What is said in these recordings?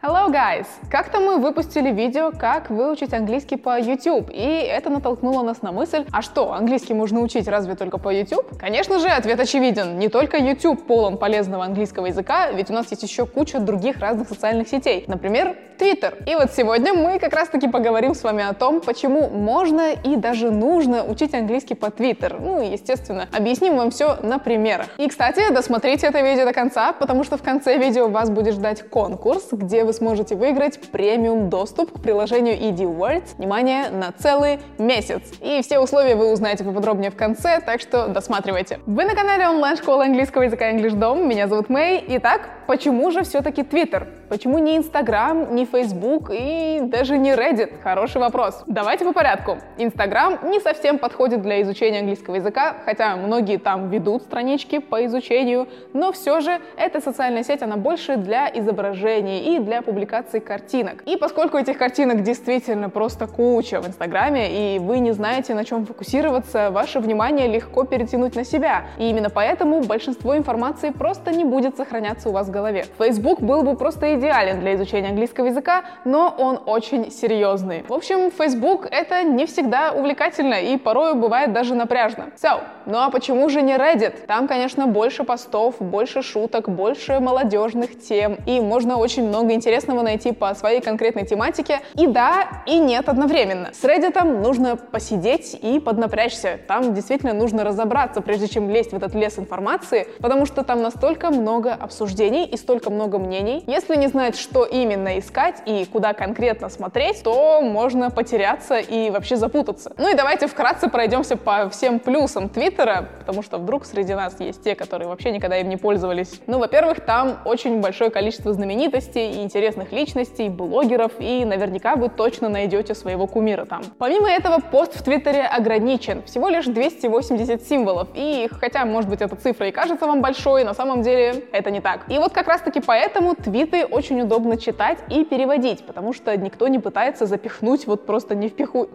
Hello, guys! Как-то мы выпустили видео, как выучить английский по YouTube, и это натолкнуло нас на мысль, а что, английский можно учить разве только по YouTube? Конечно же, ответ очевиден. Не только YouTube полон полезного английского языка, ведь у нас есть еще куча других разных социальных сетей. Например, Twitter. И вот сегодня мы как раз-таки поговорим с вами о том, почему можно и даже нужно учить английский по Twitter. Ну и, естественно, объясним вам все на примерах. И, кстати, досмотрите это видео до конца, потому что в конце видео вас будет ждать конкурс, где вы сможете выиграть премиум доступ к приложению ED Words, внимание, на целый месяц. И все условия вы узнаете поподробнее в конце, так что досматривайте. Вы на канале онлайн-школы английского языка English Dom, меня зовут Мэй. Итак, почему же все-таки Twitter? Почему не Instagram, не Facebook и даже не Reddit? Хороший вопрос. Давайте по порядку. Instagram не совсем подходит для изучения английского языка, хотя многие там ведут странички по изучению, но все же эта социальная сеть, она больше для изображений и для публикации картинок. И поскольку этих картинок действительно просто куча в Инстаграме, и вы не знаете, на чем фокусироваться, ваше внимание легко перетянуть на себя. И именно поэтому большинство информации просто не будет сохраняться у вас в голове. Facebook был бы просто идеален для изучения английского языка, но он очень серьезный. В общем, Facebook это не всегда увлекательно и порою бывает даже напряжно. So, ну а почему же не Reddit? Там, конечно, больше постов, больше шуток, больше молодежных тем, и можно очень много интересного найти по своей конкретной тематике. И да, и нет одновременно. С Reddit нужно посидеть и поднапрячься. Там действительно нужно разобраться, прежде чем лезть в этот лес информации, потому что там настолько много обсуждений и столько много мнений. Если не знать, что именно искать и куда конкретно смотреть, то можно потеряться и вообще запутаться. Ну и давайте вкратце пройдемся по всем плюсам Твиттера, потому что вдруг среди нас есть те, которые вообще никогда им не пользовались. Ну, во-первых, там очень большое количество знаменитостей и интересных личностей, блогеров, и наверняка вы точно найдете своего кумира там. Помимо этого, пост в Твиттере ограничен, всего лишь 280 символов, и хотя, может быть, эта цифра и кажется вам большой, на самом деле это не так. И вот как раз-таки поэтому твиты очень удобно читать и переводить, потому что никто не пытается запихнуть вот просто не впиху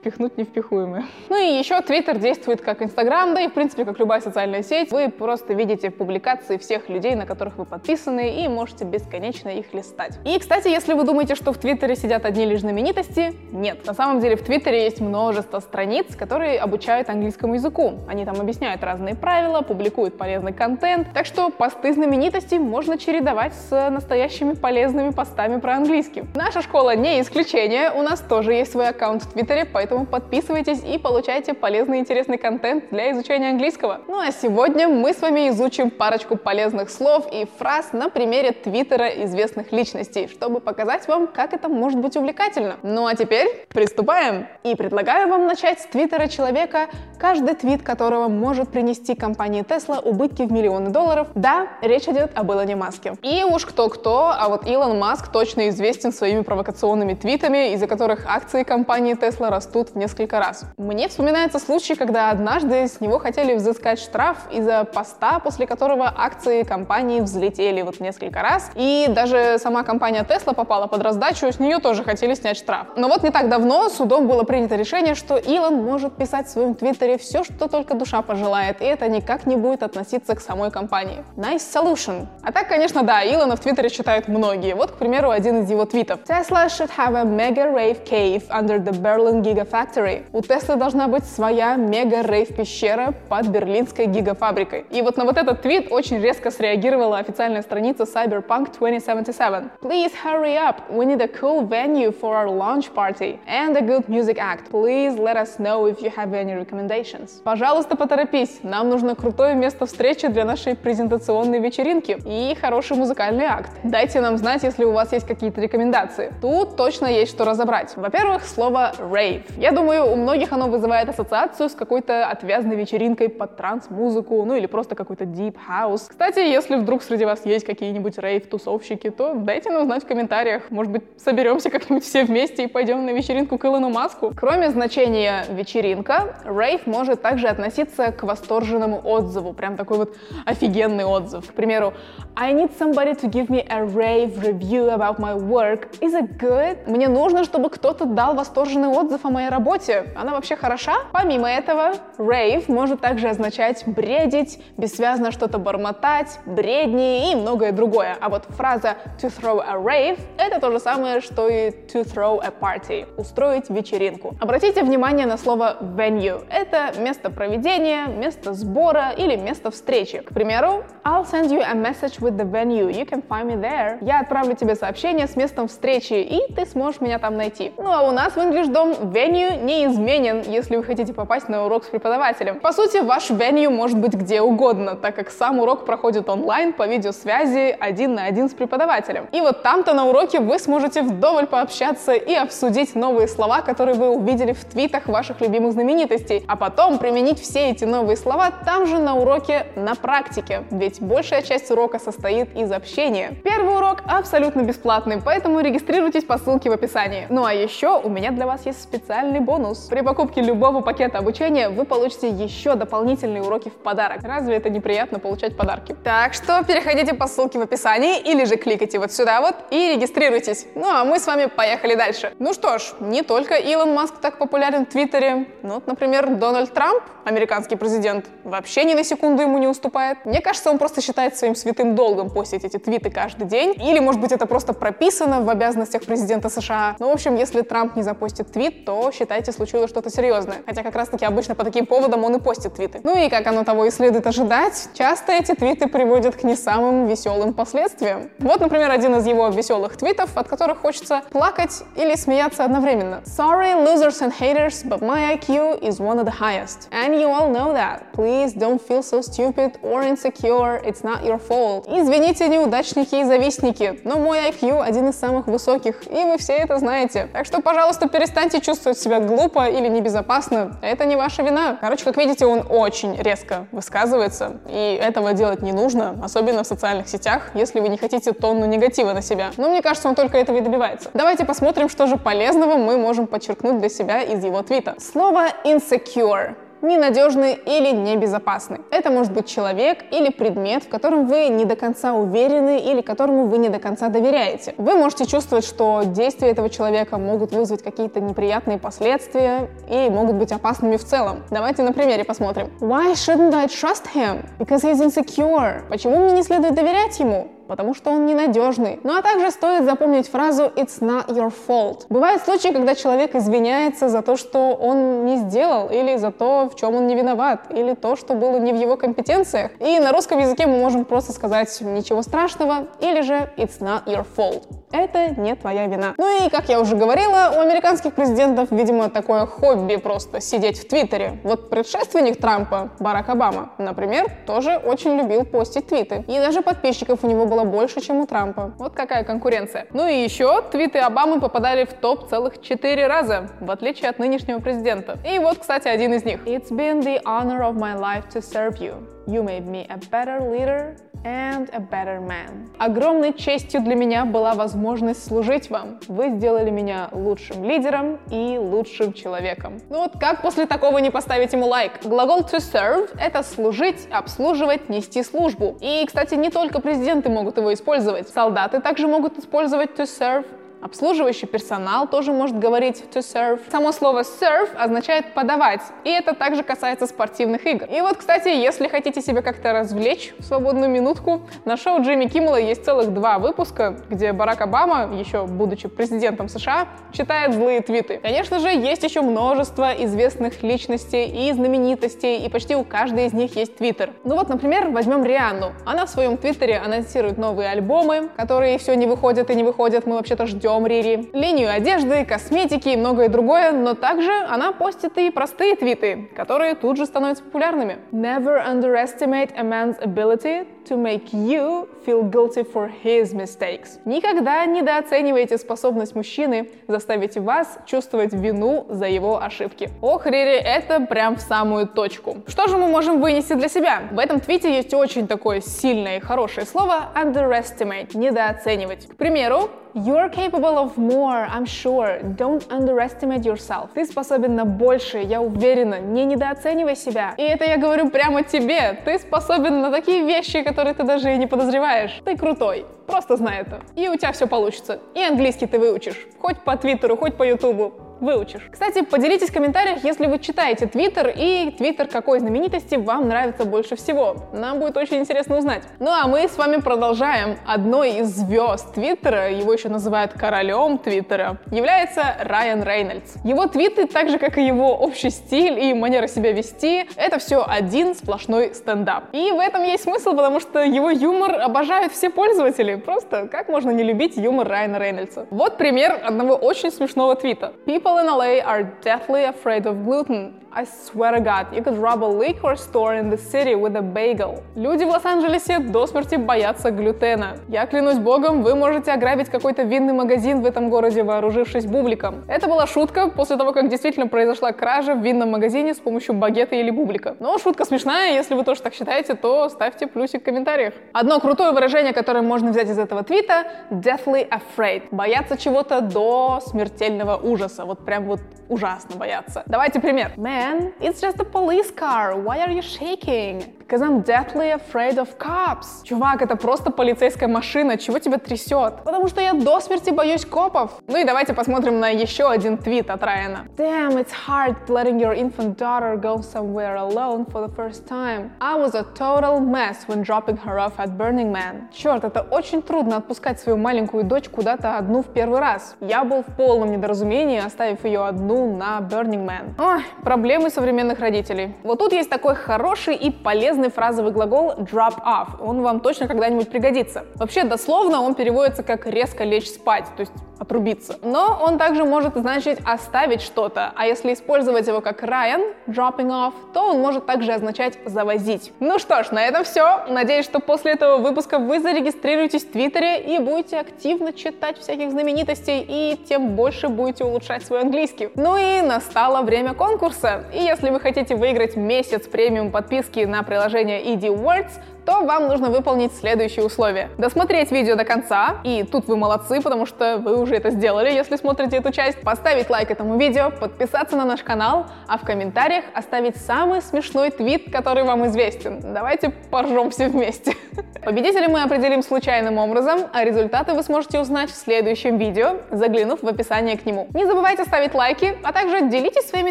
впихнуть невпихуемое. Ну и еще Twitter действует как Instagram, да и в принципе как любая социальная сеть. Вы просто видите публикации всех людей, на которых вы подписаны, и можете бесконечно их листать. И, кстати, если вы думаете, что в Твиттере сидят одни лишь знаменитости, нет. На самом деле в Твиттере есть множество страниц, которые обучают английскому языку. Они там объясняют разные правила, публикуют полезный контент, так что посты знаменитостей можно чередовать с настоящими полезными постами про английский. Наша школа не исключение, у нас тоже есть свой аккаунт в Твиттере, поэтому поэтому подписывайтесь и получайте полезный и интересный контент для изучения английского. Ну а сегодня мы с вами изучим парочку полезных слов и фраз на примере твиттера известных личностей, чтобы показать вам, как это может быть увлекательно. Ну а теперь приступаем! И предлагаю вам начать с твиттера человека, каждый твит которого может принести компании Tesla убытки в миллионы долларов. Да, речь идет об Илоне Маске. И уж кто-кто, а вот Илон Маск точно известен своими провокационными твитами, из-за которых акции компании Tesla растут растут в несколько раз. Мне вспоминается случай, когда однажды с него хотели взыскать штраф из-за поста, после которого акции компании взлетели вот несколько раз. И даже сама компания Tesla попала под раздачу, с нее тоже хотели снять штраф. Но вот не так давно судом было принято решение, что Илон может писать в своем твиттере все, что только душа пожелает, и это никак не будет относиться к самой компании. Nice solution. А так, конечно, да, Илона в твиттере читают многие. Вот, к примеру, один из его твитов. Tesla should have a mega rave cave under the Berlin Giga Gigafactory. У Теслы должна быть своя мега-рейв-пещера под берлинской гигафабрикой. И вот на вот этот твит очень резко среагировала официальная страница Cyberpunk 2077. Please hurry up, we need a cool venue for our launch party and a good music act. Please let us know if you have any recommendations. Пожалуйста, поторопись, нам нужно крутое место встречи для нашей презентационной вечеринки и хороший музыкальный акт. Дайте нам знать, если у вас есть какие-то рекомендации. Тут точно есть что разобрать. Во-первых, слово rave. Я думаю, у многих оно вызывает ассоциацию с какой-то отвязной вечеринкой под транс-музыку, ну или просто какой-то deep house. Кстати, если вдруг среди вас есть какие-нибудь рейв-тусовщики, то дайте нам знать в комментариях. Может быть, соберемся как-нибудь все вместе и пойдем на вечеринку к Илону Маску. Кроме значения вечеринка, рейв может также относиться к восторженному отзыву. Прям такой вот офигенный отзыв. К примеру, I need somebody to give me a rave review about my work. Is it good? Мне нужно, чтобы кто-то дал восторженный отзыв о моей работе. Она вообще хороша? Помимо этого, rave может также означать бредить, бессвязно что-то бормотать, бредни и многое другое. А вот фраза to throw a rave — это то же самое, что и to throw a party — устроить вечеринку. Обратите внимание на слово venue. Это место проведения, место сбора или место встречи. К примеру, I'll send you a message with the venue. You can find me there. Я отправлю тебе сообщение с местом встречи, и ты сможешь меня там найти. Ну а у нас в English Dom venue неизменен, если вы хотите попасть на урок с преподавателем. По сути, ваш venue может быть где угодно, так как сам урок проходит онлайн по видеосвязи один на один с преподавателем. И вот там-то на уроке вы сможете вдоволь пообщаться и обсудить новые слова, которые вы увидели в твитах ваших любимых знаменитостей, а потом применить все эти новые слова там же на уроке на практике, ведь большая часть урока состоит из общения. Первый урок абсолютно бесплатный, поэтому регистрируйтесь по ссылке в описании. Ну а еще у меня для вас есть специальный бонус. При покупке любого пакета обучения вы получите еще дополнительные уроки в подарок. Разве это неприятно получать подарки? Так что переходите по ссылке в описании или же кликайте вот сюда вот и регистрируйтесь. Ну а мы с вами поехали дальше. Ну что ж, не только Илон Маск так популярен в Твиттере. Ну вот, например, Дональд Трамп, американский президент, вообще ни на секунду ему не уступает. Мне кажется, он просто считает своим святым долгом постить эти твиты каждый день. Или, может быть, это просто прописано в обязанностях президента США. Ну, в общем, если Трамп не запостит твит, то считайте, случилось что-то серьезное. Хотя как раз-таки обычно по таким поводам он и постит твиты. Ну и как оно того и следует ожидать, часто эти твиты приводят к не самым веселым последствиям. Вот, например, один из его веселых твитов, от которых хочется плакать или смеяться одновременно. Sorry, losers and haters, but my IQ is one of the highest. And you all know that. Please don't feel so stupid or insecure, it's not your fault. Извините, неудачники и завистники, но мой IQ один из самых высоких, и вы все это знаете. Так что, пожалуйста, перестаньте чувствовать себя глупо или небезопасно. Это не ваша вина. Короче, как видите, он очень резко высказывается, и этого делать не нужно, особенно в социальных сетях, если вы не хотите тонну негатива на себя. Но мне кажется, он только этого и добивается. Давайте посмотрим, что же полезного мы можем подчеркнуть для себя из его твита. Слово insecure ненадежный или небезопасный. Это может быть человек или предмет, в котором вы не до конца уверены или которому вы не до конца доверяете. Вы можете чувствовать, что действия этого человека могут вызвать какие-то неприятные последствия и могут быть опасными в целом. Давайте на примере посмотрим. Why shouldn't I trust him? Because he's insecure. Почему мне не следует доверять ему? Потому что он ненадежный. Ну а также стоит запомнить фразу «it's not your fault». Бывают случаи, когда человек извиняется за то, что он не сделал, или за то, в чем он не виноват, или то, что было не в его компетенциях. И на русском языке мы можем просто сказать «ничего страшного» или же «it's not your fault». Это не твоя вина. Ну и, как я уже говорила, у американских президентов, видимо, такое хобби просто сидеть в Твиттере. Вот предшественник Трампа, Барак Обама, например, тоже очень любил постить твиты. И даже подписчиков у него было больше, чем у Трампа. Вот какая конкуренция. Ну и еще твиты Обамы попадали в топ целых четыре раза, в отличие от нынешнего президента. И вот, кстати, один из них. It's been the honor of my life to serve you. You made me a better leader and a better man. Огромной честью для меня была возможность служить вам. Вы сделали меня лучшим лидером и лучшим человеком. Ну вот как после такого не поставить ему лайк? Глагол to serve — это служить, обслуживать, нести службу. И, кстати, не только президенты могут его использовать. Солдаты также могут использовать to serve, Обслуживающий персонал тоже может говорить to serve. Само слово serve означает подавать, и это также касается спортивных игр. И вот, кстати, если хотите себя как-то развлечь в свободную минутку, на шоу Джимми Киммела есть целых два выпуска, где Барак Обама, еще будучи президентом США, читает злые твиты. Конечно же, есть еще множество известных личностей и знаменитостей, и почти у каждой из них есть твиттер. Ну вот, например, возьмем Рианну. Она в своем твиттере анонсирует новые альбомы, которые все не выходят и не выходят, мы вообще-то ждем ждем Рири. Линию одежды, косметики и многое другое, но также она постит и простые твиты, которые тут же становятся популярными. Never underestimate a man's ability to make you feel guilty for his mistakes. Никогда недооценивайте способность мужчины заставить вас чувствовать вину за его ошибки. Ох, Рири, это прям в самую точку. Что же мы можем вынести для себя? В этом твите есть очень такое сильное и хорошее слово underestimate, недооценивать. К примеру, You're capable of more, I'm sure. Don't underestimate yourself. Ты способен на большее, я уверена. Не недооценивай себя. И это я говорю прямо тебе. Ты способен на такие вещи, которые ты даже и не подозреваешь. Ты крутой. Просто знай это. И у тебя все получится. И английский ты выучишь. Хоть по Твиттеру, хоть по Ютубу. Выучишь. Кстати, поделитесь в комментариях, если вы читаете Твиттер и Твиттер какой знаменитости вам нравится больше всего. Нам будет очень интересно узнать. Ну а мы с вами продолжаем. Одной из звезд Твиттера, его еще называют королем Твиттера, является Райан Рейнольдс. Его твиты, так же как и его общий стиль и манера себя вести, это все один сплошной стендап. И в этом есть смысл, потому что его юмор обожают все пользователи. Просто как можно не любить юмор Райана Рейнольдса? Вот пример одного очень смешного твита. People in LA are deathly afraid of gluten. I swear to God, you could rob a liquor store in the city with a bagel. Люди в Лос-Анджелесе до смерти боятся глютена. Я клянусь богом, вы можете ограбить какой-то винный магазин в этом городе, вооружившись бубликом. Это была шутка после того, как действительно произошла кража в винном магазине с помощью багета или бублика. Но шутка смешная, если вы тоже так считаете, то ставьте плюсик в комментариях. Одно крутое выражение, которое можно взять из этого твита — deathly afraid. Бояться чего-то до смертельного ужаса. Вот прям вот ужасно бояться. Давайте пример. Man, man, it's just a police car. Why are you shaking? Because I'm deathly afraid of cops. Чувак, это просто полицейская машина. Чего тебя трясет? Потому что я до смерти боюсь копов. Ну и давайте посмотрим на еще один твит от Райана. Damn, it's hard letting your infant daughter go somewhere alone for the first time. I was a total mess when dropping her off at Burning Man. Черт, это очень трудно отпускать свою маленькую дочь куда-то одну в первый раз. Я был в полном недоразумении, оставив ее одну на Burning Man. Ой, проблема проблемы современных родителей. Вот тут есть такой хороший и полезный фразовый глагол drop off. Он вам точно когда-нибудь пригодится. Вообще, дословно он переводится как резко лечь спать, то есть отрубиться. Но он также может значить оставить что-то, а если использовать его как Ryan, dropping off, то он может также означать завозить. Ну что ж, на этом все. Надеюсь, что после этого выпуска вы зарегистрируетесь в Твиттере и будете активно читать всяких знаменитостей, и тем больше будете улучшать свой английский. Ну и настало время конкурса. И если вы хотите выиграть месяц премиум подписки на приложение ED Words, то вам нужно выполнить следующие условия. Досмотреть видео до конца, и тут вы молодцы, потому что вы уже это сделали, если смотрите эту часть, поставить лайк этому видео, подписаться на наш канал, а в комментариях оставить самый смешной твит, который вам известен. Давайте поржем все вместе. Победителя мы определим случайным образом, а результаты вы сможете узнать в следующем видео, заглянув в описание к нему. Не забывайте ставить лайки, а также делитесь своими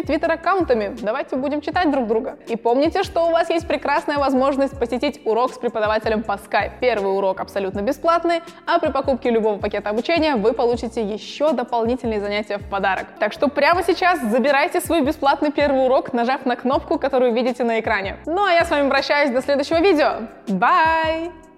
твиттер-аккаунтами. Давайте будем читать друг друга. И помните, что у вас есть прекрасная возможность посетить урок с преподавателем по Skype. Первый урок абсолютно бесплатный, а при покупке любого пакета обучения вы получите еще дополнительные занятия в подарок. Так что прямо сейчас забирайте свой бесплатный первый урок, нажав на кнопку, которую видите на экране. Ну а я с вами прощаюсь до следующего видео. Bye!